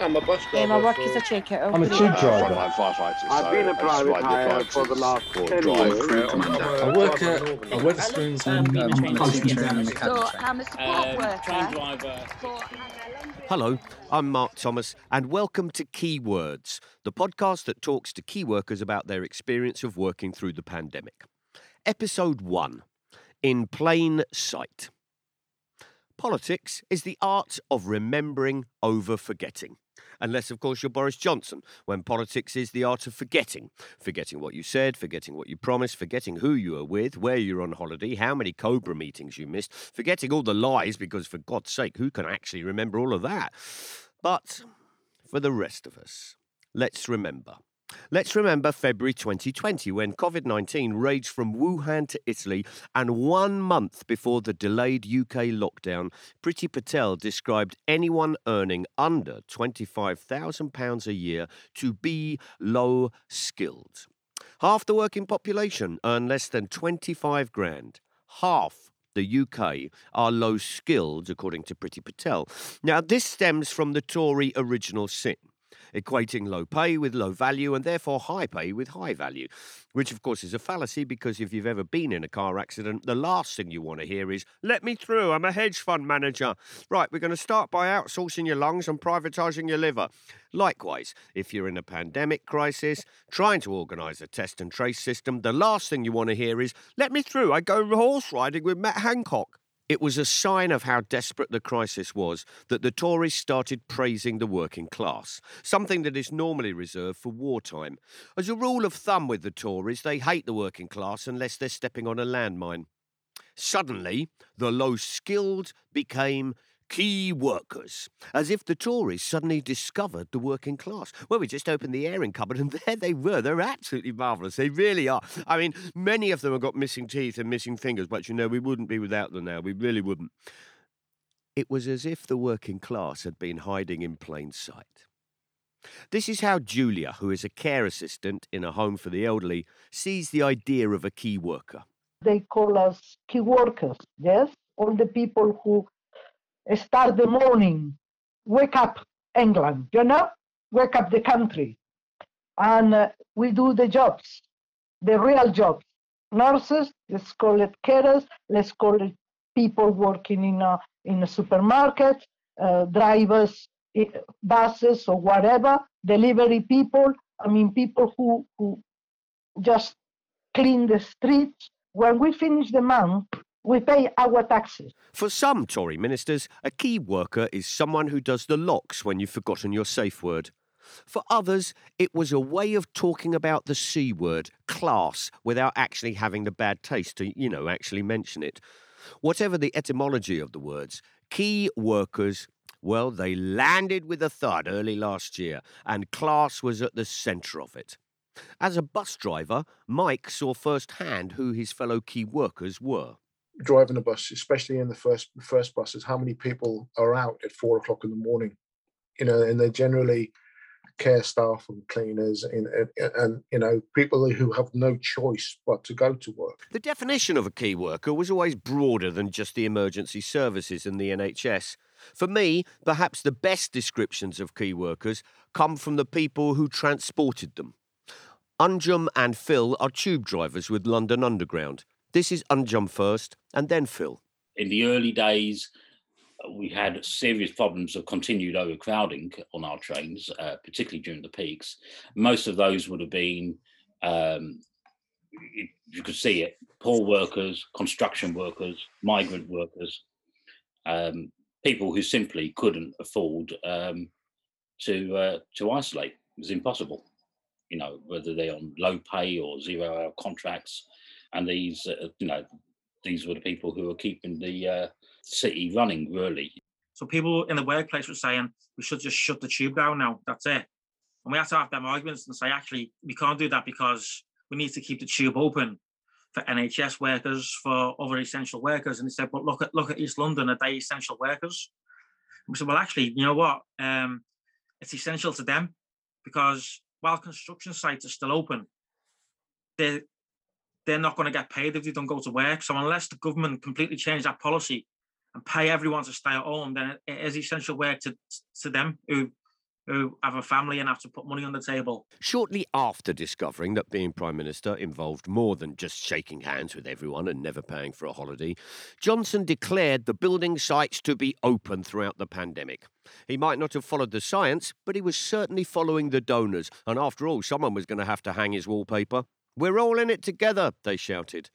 I'm a bus driver. Yeah, my work is a checker. I'm a tube driver. Frontline firefighter. I've so been a private ride hire for the last support 10 drive. years. Crew commander. I work at a Wetherspoons Um, and being a um, train constantly driver. the So cabin train. I'm a support Um, worker. train driver. Hello, I'm Mark Thomas, and welcome to Keywords, the podcast that talks to key workers about their experience of working through the pandemic. Episode 1 In Plain Sight. Politics is the art of remembering over forgetting. Unless, of course, you're Boris Johnson, when politics is the art of forgetting. Forgetting what you said, forgetting what you promised, forgetting who you were with, where you're on holiday, how many Cobra meetings you missed, forgetting all the lies, because for God's sake, who can actually remember all of that? But for the rest of us, let's remember. Let's remember February 2020 when COVID 19 raged from Wuhan to Italy, and one month before the delayed UK lockdown, Priti Patel described anyone earning under £25,000 a year to be low skilled. Half the working population earn less than 25 grand. Half the UK are low skilled, according to Priti Patel. Now, this stems from the Tory original sin equating low pay with low value and therefore high pay with high value, which of course is a fallacy because if you've ever been in a car accident, the last thing you want to hear is, Let me through, I'm a hedge fund manager. Right, we're going to start by outsourcing your lungs and privatising your liver. Likewise, if you're in a pandemic crisis, trying to organise a test and trace system, the last thing you want to hear is, Let me through, I go horse riding with Matt Hancock. It was a sign of how desperate the crisis was that the Tories started praising the working class, something that is normally reserved for wartime. As a rule of thumb with the Tories, they hate the working class unless they're stepping on a landmine. Suddenly, the low skilled became key workers, as if the Tories suddenly discovered the working class. Well, we just opened the airing cupboard and there they were. They're absolutely marvellous. They really are. I mean, many of them have got missing teeth and missing fingers, but you know, we wouldn't be without them now. We really wouldn't. It was as if the working class had been hiding in plain sight. This is how Julia, who is a care assistant in a home for the elderly, sees the idea of a key worker. They call us key workers, yes? All the people who start the morning, wake up England, you know, wake up the country. And uh, we do the jobs, the real jobs. Nurses, let's call it carers, let's call it people working in a, in a supermarket, uh, drivers, buses or whatever, delivery people, I mean, people who, who just clean the streets. When we finish the month, we pay our taxes. For some Tory ministers, a key worker is someone who does the locks when you've forgotten your safe word. For others, it was a way of talking about the C word, class, without actually having the bad taste to, you know, actually mention it. Whatever the etymology of the words, key workers, well, they landed with a thud early last year, and class was at the centre of it. As a bus driver, Mike saw firsthand who his fellow key workers were. Driving a bus, especially in the first first buses, how many people are out at four o'clock in the morning? You know, and they're generally care staff and cleaners and, and, and you know people who have no choice but to go to work. The definition of a key worker was always broader than just the emergency services and the NHS. For me, perhaps the best descriptions of key workers come from the people who transported them. Unjum and Phil are tube drivers with London Underground. This is Unjum first, and then Phil. In the early days, uh, we had serious problems of continued overcrowding on our trains, uh, particularly during the peaks. Most of those would have been, um, you, you could see it, poor workers, construction workers, migrant workers, um, people who simply couldn't afford um, to uh, to isolate. It was impossible. You know, whether they're on low pay or zero hour contracts, and these, uh, you know, these were the people who were keeping the uh, city running. Really, So people in the workplace were saying we should just shut the tube down now. That's it. And we had to have them arguments and say actually we can't do that because we need to keep the tube open for NHS workers, for other essential workers. And they said, but look at look at East London, are they essential workers? And we said, well, actually, you know what? Um, it's essential to them because while construction sites are still open, they they're not going to get paid if they don't go to work. So unless the government completely change that policy and pay everyone to stay at home, then it is essential work to to them who who have a family and have to put money on the table. Shortly after discovering that being Prime Minister involved more than just shaking hands with everyone and never paying for a holiday, Johnson declared the building sites to be open throughout the pandemic. He might not have followed the science, but he was certainly following the donors, and after all, someone was going to have to hang his wallpaper. We're all in it together, they shouted.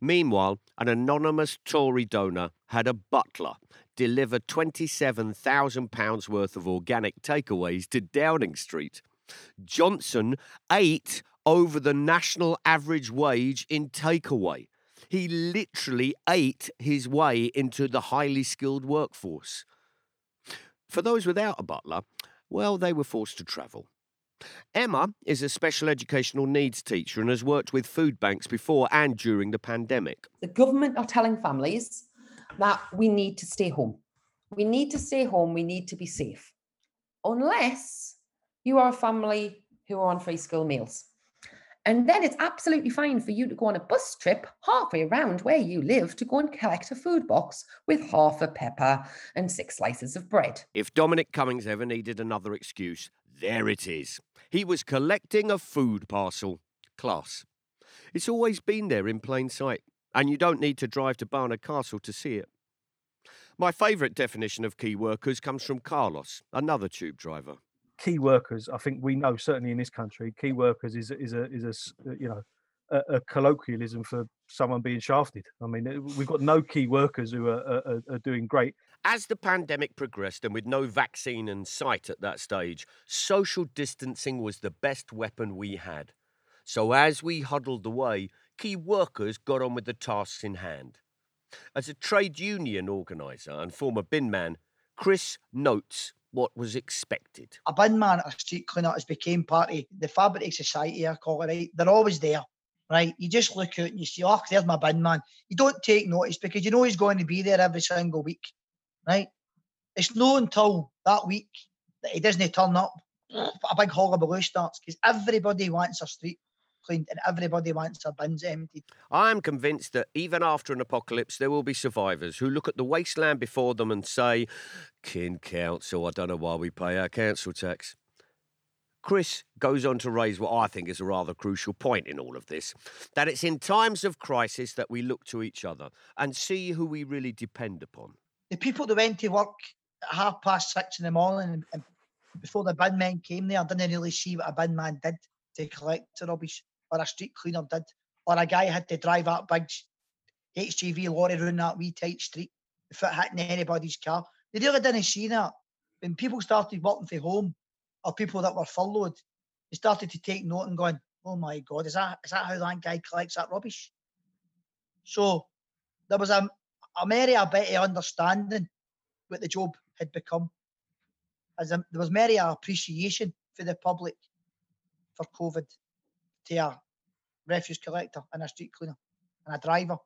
Meanwhile, an anonymous Tory donor had a butler deliver £27,000 worth of organic takeaways to Downing Street. Johnson ate over the national average wage in takeaway. He literally ate his way into the highly skilled workforce. For those without a butler, well, they were forced to travel. Emma is a special educational needs teacher and has worked with food banks before and during the pandemic. The government are telling families that we need to stay home. We need to stay home. We need to be safe. Unless you are a family who are on free school meals. And then it's absolutely fine for you to go on a bus trip halfway around where you live to go and collect a food box with half a pepper and six slices of bread. If Dominic Cummings ever needed another excuse, there it is. He was collecting a food parcel. Class. It's always been there in plain sight, and you don't need to drive to Barnard Castle to see it. My favourite definition of key workers comes from Carlos, another tube driver. Key workers, I think we know certainly in this country, key workers is is a is a uh, you know a, a colloquialism for someone being shafted. I mean, uh, we've got no key workers who are, are, are doing great. As the pandemic progressed and with no vaccine in sight at that stage, social distancing was the best weapon we had. So as we huddled away, key workers got on with the tasks in hand. As a trade union organiser and former bin man, Chris notes what was expected. A bin man, a street cleaner has become part of the fabric of society, I call it, right? They're always there, right? You just look out and you see, oh, there's my bin man. You don't take notice because you know he's going to be there every single week right? It's not until that week that he doesn't turn up, a big hullabaloo starts because everybody wants a street cleaned and everybody wants their bins emptied. I am convinced that even after an apocalypse, there will be survivors who look at the wasteland before them and say, Kin Council, I don't know why we pay our council tax. Chris goes on to raise what I think is a rather crucial point in all of this that it's in times of crisis that we look to each other and see who we really depend upon the people that went to work at half past six in the morning and, before the bin men came there, didn't really see what a bin man did to collect the rubbish, or a street cleaner did, or a guy had to drive that big HGV lorry around that wee tight street without hitting anybody's car. They really didn't see that. When people started working from home, or people that were furloughed, they started to take note and going, "Oh my God, is that is that how that guy collects that rubbish?" So there was a a merry a better understanding what the job had become. As a, there was merry appreciation for the public for COVID to a refuse collector and a street cleaner and a driver.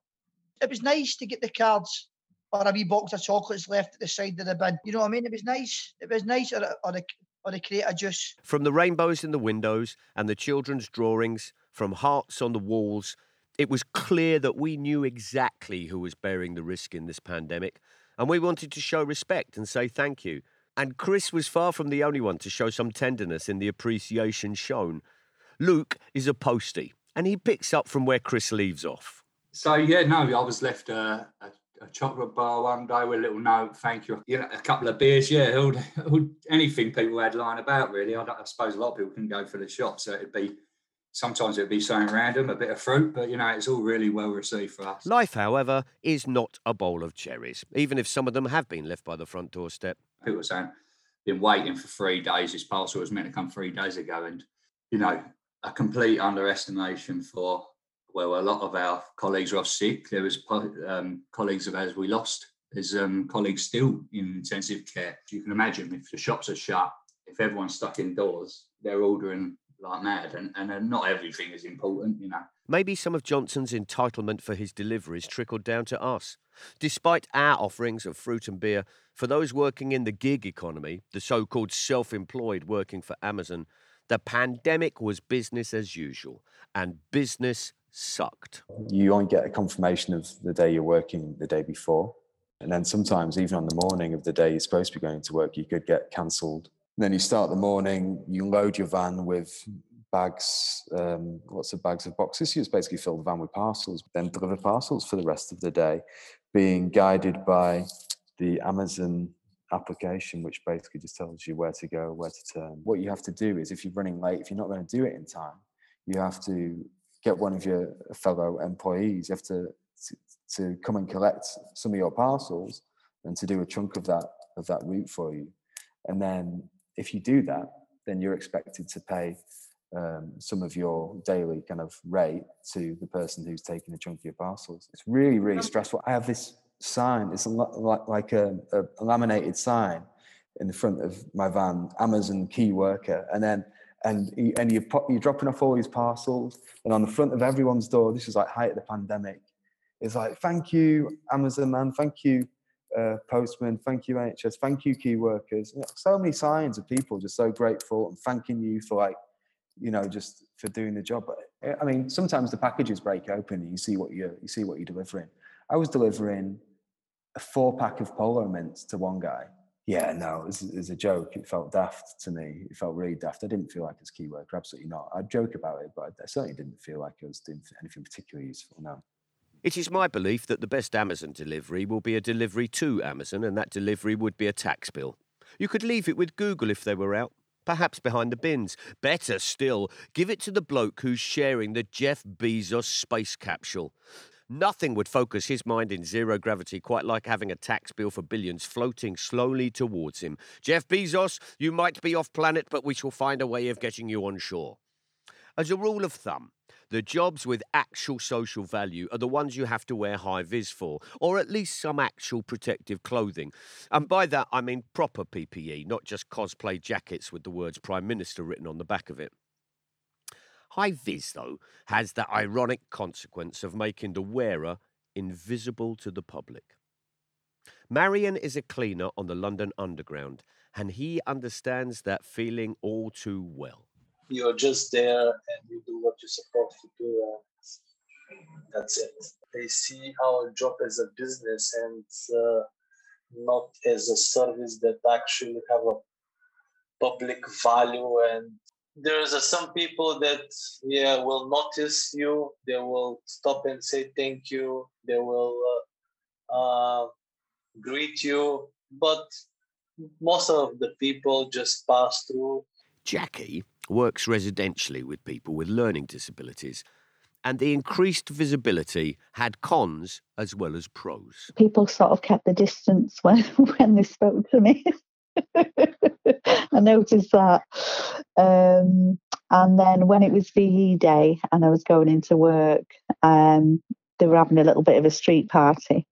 It was nice to get the cards or a wee box of chocolates left at the side of the bin. You know what I mean? It was nice. It was nice, or, or, a, or a crate of juice. From the rainbows in the windows and the children's drawings, from hearts on the walls it was clear that we knew exactly who was bearing the risk in this pandemic, and we wanted to show respect and say thank you. And Chris was far from the only one to show some tenderness in the appreciation shown. Luke is a postie, and he picks up from where Chris leaves off. So yeah, no, I was left a, a, a chocolate bar one day with a little note, thank you. You know, a couple of beers, yeah, anything people had lying about really. I, I suppose a lot of people can go for the shop, so it'd be sometimes it'd be something random, a bit of fruit, but you know, it's all really well received for us. Life, however, is not a bowl of cherries, even if some of them have been left by the front doorstep. People are saying, been waiting for three days. This parcel was meant to come three days ago. And, you know, a complete underestimation for, well, a lot of our colleagues are off sick. There was um, colleagues of ours we lost. There's um, colleagues still in intensive care. You can imagine if the shops are shut, if everyone's stuck indoors, they're ordering like mad, and, and not everything is important, you know. Maybe some of Johnson's entitlement for his deliveries trickled down to us. Despite our offerings of fruit and beer, for those working in the gig economy, the so called self employed working for Amazon, the pandemic was business as usual, and business sucked. You only get a confirmation of the day you're working the day before. And then sometimes, even on the morning of the day you're supposed to be going to work, you could get cancelled then you start the morning, you load your van with bags, um, lots of bags of boxes. You just basically fill the van with parcels, then deliver parcels for the rest of the day, being guided by the Amazon application, which basically just tells you where to go, where to turn. What you have to do is if you're running late, if you're not going to do it in time, you have to get one of your fellow employees. You have to, to, to come and collect some of your parcels and to do a chunk of that of that route for you. And then if you do that, then you're expected to pay um, some of your daily kind of rate to the person who's taking a chunk of your parcels. It's really, really stressful. I have this sign. It's a, like, like a, a, laminated sign in the front of my van, Amazon key worker. And then, and, and you're, you're dropping off all these parcels. And on the front of everyone's door, this is like height of the pandemic, it's like, thank you, Amazon man. Thank you, uh, postman. Thank you, NHS. Thank you, key workers. You know, so many signs of people just so grateful and thanking you for like, you know, just for doing the job. But I mean, sometimes the packages break open and you see what you you see what you're delivering. I was delivering a four pack of polo mints to one guy. Yeah, no, it was, a joke. It felt daft to me. It felt really daft. I didn't feel like it's key worker, absolutely not. I'd joke about it, but I certainly didn't feel like I was doing anything particularly useful. No. It is my belief that the best Amazon delivery will be a delivery to Amazon, and that delivery would be a tax bill. You could leave it with Google if they were out, perhaps behind the bins. Better still, give it to the bloke who's sharing the Jeff Bezos space capsule. Nothing would focus his mind in zero gravity quite like having a tax bill for billions floating slowly towards him. Jeff Bezos, you might be off planet, but we shall find a way of getting you on shore. As a rule of thumb, the jobs with actual social value are the ones you have to wear high vis for, or at least some actual protective clothing. And by that, I mean proper PPE, not just cosplay jackets with the words Prime Minister written on the back of it. High vis, though, has the ironic consequence of making the wearer invisible to the public. Marion is a cleaner on the London Underground, and he understands that feeling all too well. You're just there and you do what you're supposed to do, that's it. They see our job as a business and uh, not as a service that actually have a public value and there's uh, some people that yeah will notice you. They will stop and say thank you. They will uh, uh, greet you. But most of the people just pass through. Jackie works residentially with people with learning disabilities and the increased visibility had cons as well as pros people sort of kept the distance when when they spoke to me I noticed that. Um, and then when it was VE day and I was going into work, um, they were having a little bit of a street party.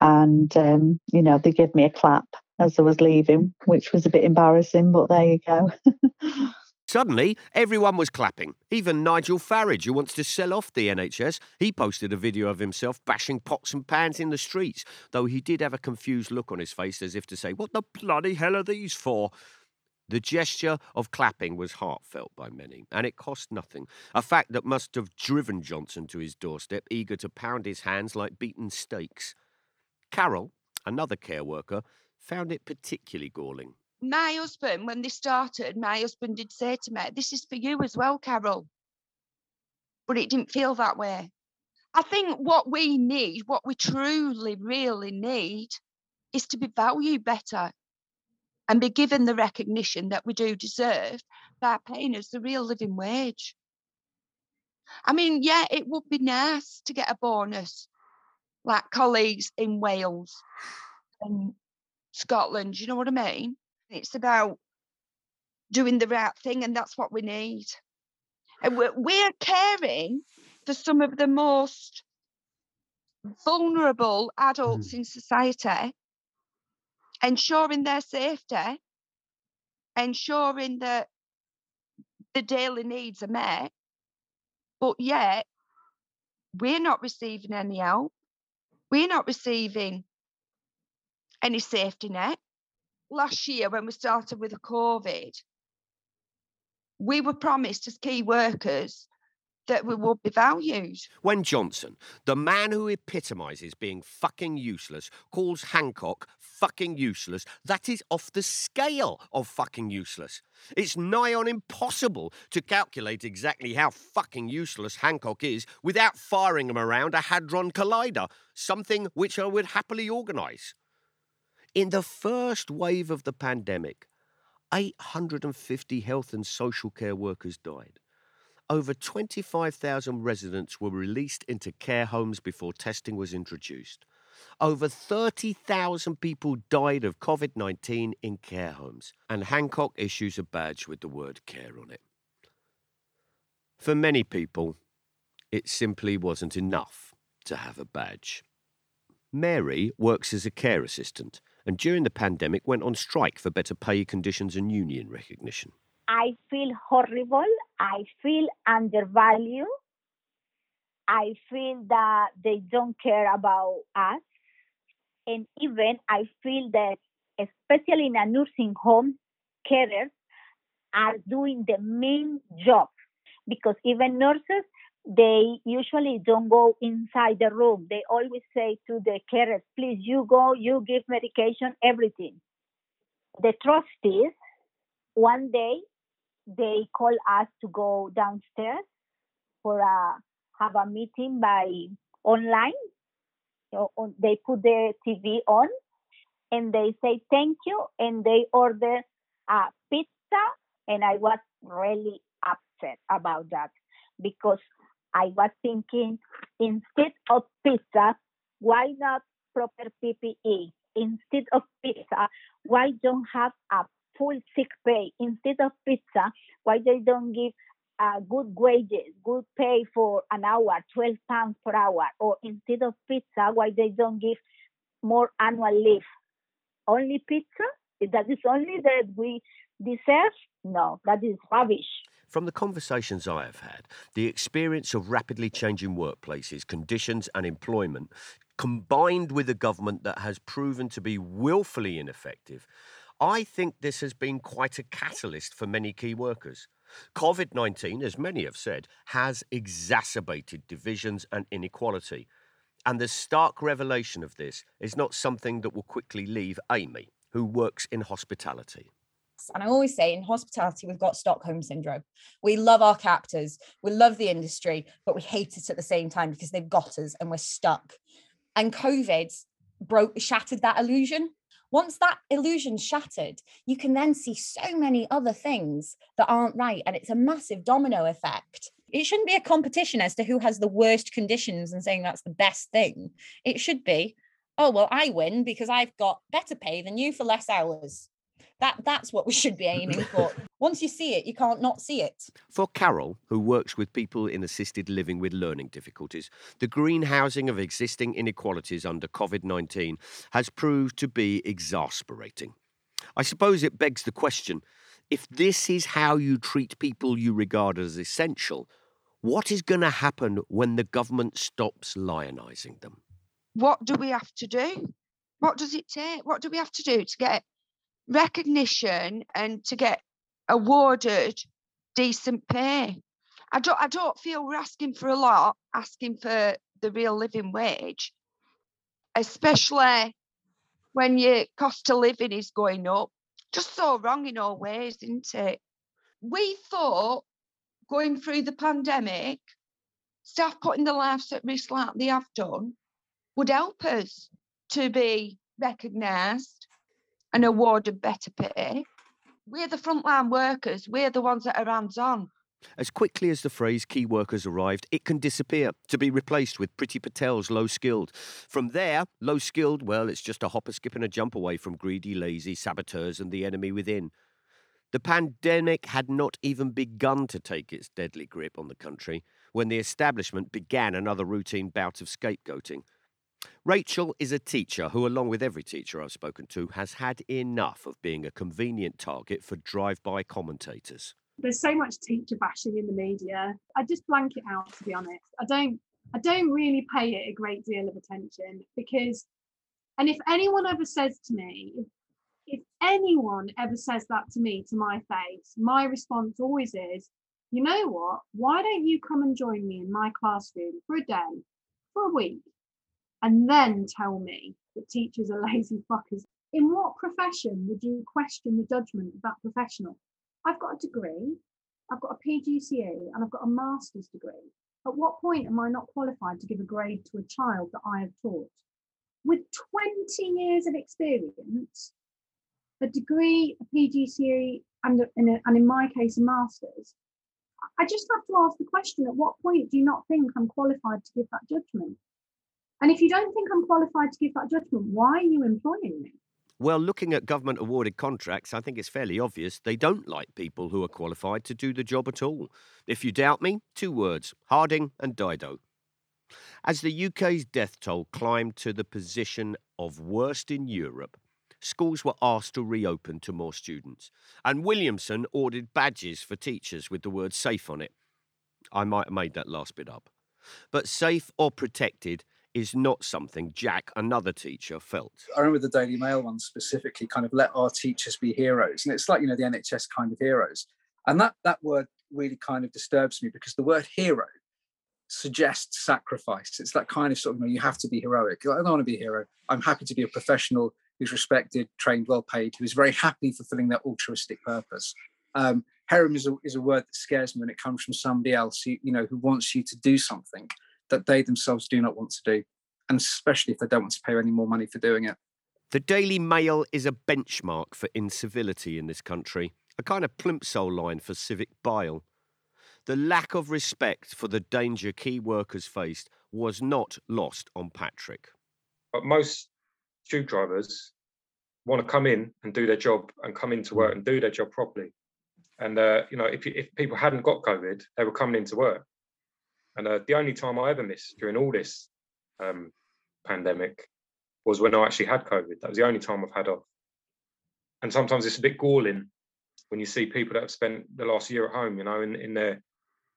And, um, you know, they gave me a clap as I was leaving, which was a bit embarrassing, but there you go. Suddenly, everyone was clapping. Even Nigel Farage, who wants to sell off the NHS, he posted a video of himself bashing pots and pans in the streets, though he did have a confused look on his face as if to say, What the bloody hell are these for? The gesture of clapping was heartfelt by many, and it cost nothing, a fact that must have driven Johnson to his doorstep, eager to pound his hands like beaten steaks. Carol, another care worker, found it particularly galling my husband, when they started, my husband did say to me, This is for you as well, Carol. But it didn't feel that way. I think what we need, what we truly, really need, is to be valued better and be given the recognition that we do deserve by paying us the real living wage. I mean, yeah, it would be nice to get a bonus like colleagues in Wales and Scotland, you know what I mean? It's about doing the right thing, and that's what we need. And we're, we're caring for some of the most vulnerable adults mm. in society, ensuring their safety, ensuring that the daily needs are met, but yet we're not receiving any help. We're not receiving any safety net last year when we started with the COVID, we were promised as key workers that we would be valued. When Johnson, the man who epitomises being fucking useless, calls Hancock fucking useless, that is off the scale of fucking useless. It's nigh on impossible to calculate exactly how fucking useless Hancock is without firing him around a Hadron Collider, something which I would happily organise. In the first wave of the pandemic, 850 health and social care workers died. Over 25,000 residents were released into care homes before testing was introduced. Over 30,000 people died of COVID 19 in care homes, and Hancock issues a badge with the word care on it. For many people, it simply wasn't enough to have a badge. Mary works as a care assistant and during the pandemic went on strike for better pay conditions and union recognition. I feel horrible. I feel undervalued. I feel that they don't care about us. And even I feel that, especially in a nursing home, carers are doing the main job because even nurses, they usually don't go inside the room. They always say to the carers, please, you go, you give medication, everything. The trustees, one day, they call us to go downstairs for a have a meeting by online. So on, they put the TV on and they say thank you and they order a pizza and I was really upset about that because I was thinking instead of pizza, why not proper PPE? Instead of pizza, why don't have a full sick pay instead of pizza? Why they don't give good wages, good pay for an hour, 12 pounds per hour? Or instead of pizza, why they don't give more annual leave? Only pizza? That is only that we deserve? No, that is rubbish. From the conversations I have had, the experience of rapidly changing workplaces, conditions, and employment, combined with a government that has proven to be willfully ineffective, I think this has been quite a catalyst for many key workers. COVID 19, as many have said, has exacerbated divisions and inequality. And the stark revelation of this is not something that will quickly leave Amy, who works in hospitality. And I always say in hospitality, we've got Stockholm syndrome. We love our captors, we love the industry, but we hate it at the same time because they've got us and we're stuck. And COVID broke, shattered that illusion. Once that illusion shattered, you can then see so many other things that aren't right. And it's a massive domino effect. It shouldn't be a competition as to who has the worst conditions and saying that's the best thing. It should be, oh, well, I win because I've got better pay than you for less hours. That that's what we should be aiming for. Once you see it, you can't not see it. For Carol, who works with people in assisted living with learning difficulties, the greenhousing of existing inequalities under COVID 19 has proved to be exasperating. I suppose it begs the question if this is how you treat people you regard as essential, what is going to happen when the government stops lionising them? What do we have to do? What does it take? What do we have to do to get recognition and to get awarded decent pay. I don't I don't feel we're asking for a lot, asking for the real living wage, especially when your cost of living is going up. Just so wrong in all ways, isn't it? We thought going through the pandemic, staff putting their lives at risk like they have done would help us to be recognised and awarded better pay. We're the frontline workers, we're the ones that are hands on. As quickly as the phrase key workers arrived, it can disappear to be replaced with Priti Patel's low skilled. From there, low skilled, well, it's just a hopper, skip, and a jump away from greedy, lazy saboteurs and the enemy within. The pandemic had not even begun to take its deadly grip on the country when the establishment began another routine bout of scapegoating. Rachel is a teacher who, along with every teacher I've spoken to, has had enough of being a convenient target for drive by commentators. There's so much teacher bashing in the media. I just blank it out to be honest. I don't I don't really pay it a great deal of attention because and if anyone ever says to me, if, if anyone ever says that to me to my face, my response always is, you know what? Why don't you come and join me in my classroom for a day, for a week, and then tell me that teachers are lazy fuckers? In what profession would you question the judgment of that professional? I've got a degree, I've got a PGCE, and I've got a master's degree. At what point am I not qualified to give a grade to a child that I have taught? With 20 years of experience, a degree, a PGCE, and, a, a, and in my case, a master's, I just have to ask the question at what point do you not think I'm qualified to give that judgment? And if you don't think I'm qualified to give that judgment, why are you employing me? Well, looking at government awarded contracts, I think it's fairly obvious they don't like people who are qualified to do the job at all. If you doubt me, two words Harding and Dido. As the UK's death toll climbed to the position of worst in Europe, schools were asked to reopen to more students, and Williamson ordered badges for teachers with the word safe on it. I might have made that last bit up. But safe or protected is not something Jack, another teacher, felt. I remember the Daily Mail one specifically kind of let our teachers be heroes. And it's like, you know, the NHS kind of heroes. And that that word really kind of disturbs me because the word hero suggests sacrifice. It's that kind of sort of, you know, you have to be heroic. I don't want to be a hero. I'm happy to be a professional who's respected, trained, well paid, who is very happy fulfilling their altruistic purpose. Um, heroism is a, is a word that scares me when it comes from somebody else, you, you know, who wants you to do something that they themselves do not want to do, and especially if they don't want to pay any more money for doing it. The Daily Mail is a benchmark for incivility in this country, a kind of plimsoll line for civic bile. The lack of respect for the danger key workers faced was not lost on Patrick. But most tube drivers want to come in and do their job and come into work and do their job properly. And uh, you know, if if people hadn't got COVID, they were coming into work. And uh, the only time I ever missed during all this um, pandemic was when I actually had COVID. That was the only time I've had off. And sometimes it's a bit galling when you see people that have spent the last year at home, you know, in, in their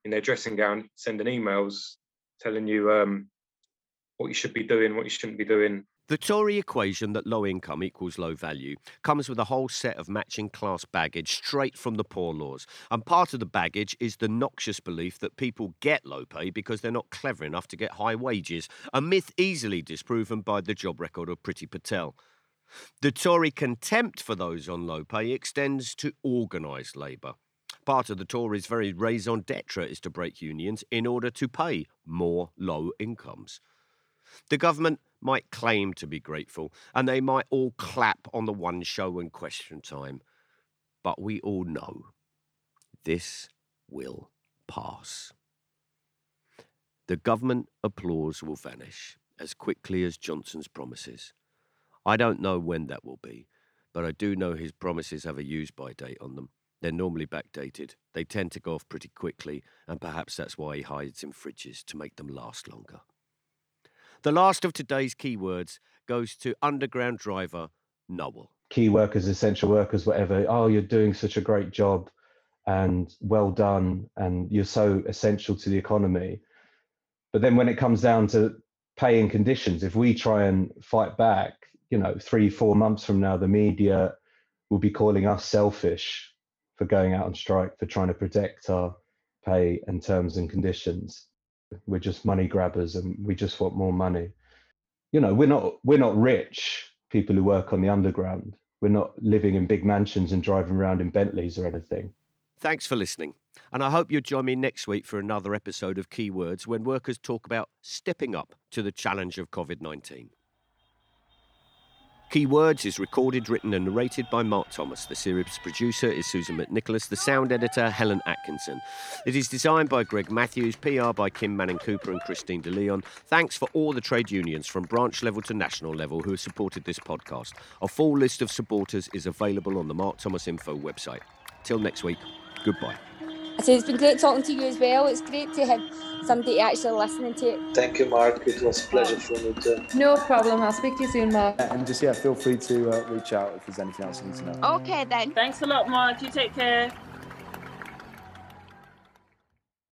in their dressing gown, sending emails telling you um, what you should be doing, what you shouldn't be doing, the Tory equation that low income equals low value comes with a whole set of matching class baggage straight from the poor laws. And part of the baggage is the noxious belief that people get low pay because they're not clever enough to get high wages, a myth easily disproven by the job record of Priti Patel. The Tory contempt for those on low pay extends to organised labour. Part of the Tories' very raison d'etre is to break unions in order to pay more low incomes. The government might claim to be grateful, and they might all clap on the one show and question time. But we all know this will pass. The government applause will vanish as quickly as Johnson's promises. I don't know when that will be, but I do know his promises have a use by date on them. They're normally backdated. They tend to go off pretty quickly, and perhaps that's why he hides in fridges to make them last longer. The last of today's keywords goes to underground driver Noel. Key workers, essential workers, whatever. Oh, you're doing such a great job and well done, and you're so essential to the economy. But then when it comes down to pay and conditions, if we try and fight back, you know, three, four months from now, the media will be calling us selfish for going out on strike, for trying to protect our pay and terms and conditions we're just money grabbers and we just want more money. You know we're not we're not rich people who work on the underground. We're not living in big mansions and driving around in bentleys or anything. Thanks for listening and i hope you'll join me next week for another episode of keywords when workers talk about stepping up to the challenge of covid-19 Keywords is recorded, written, and narrated by Mark Thomas. The series producer is Susan McNicholas, the sound editor, Helen Atkinson. It is designed by Greg Matthews, PR by Kim Manning Cooper and Christine DeLeon. Thanks for all the trade unions from branch level to national level who have supported this podcast. A full list of supporters is available on the Mark Thomas Info website. Till next week, goodbye. I say it's been great talking to you as well. It's great to have somebody actually listening to it. Thank you, Mark. It was a pleasure for me too. No problem. I'll speak to you soon, Mark. And just, yeah, feel free to uh, reach out if there's anything else you need to know. Okay, then. Thanks a lot, Mark. You take care.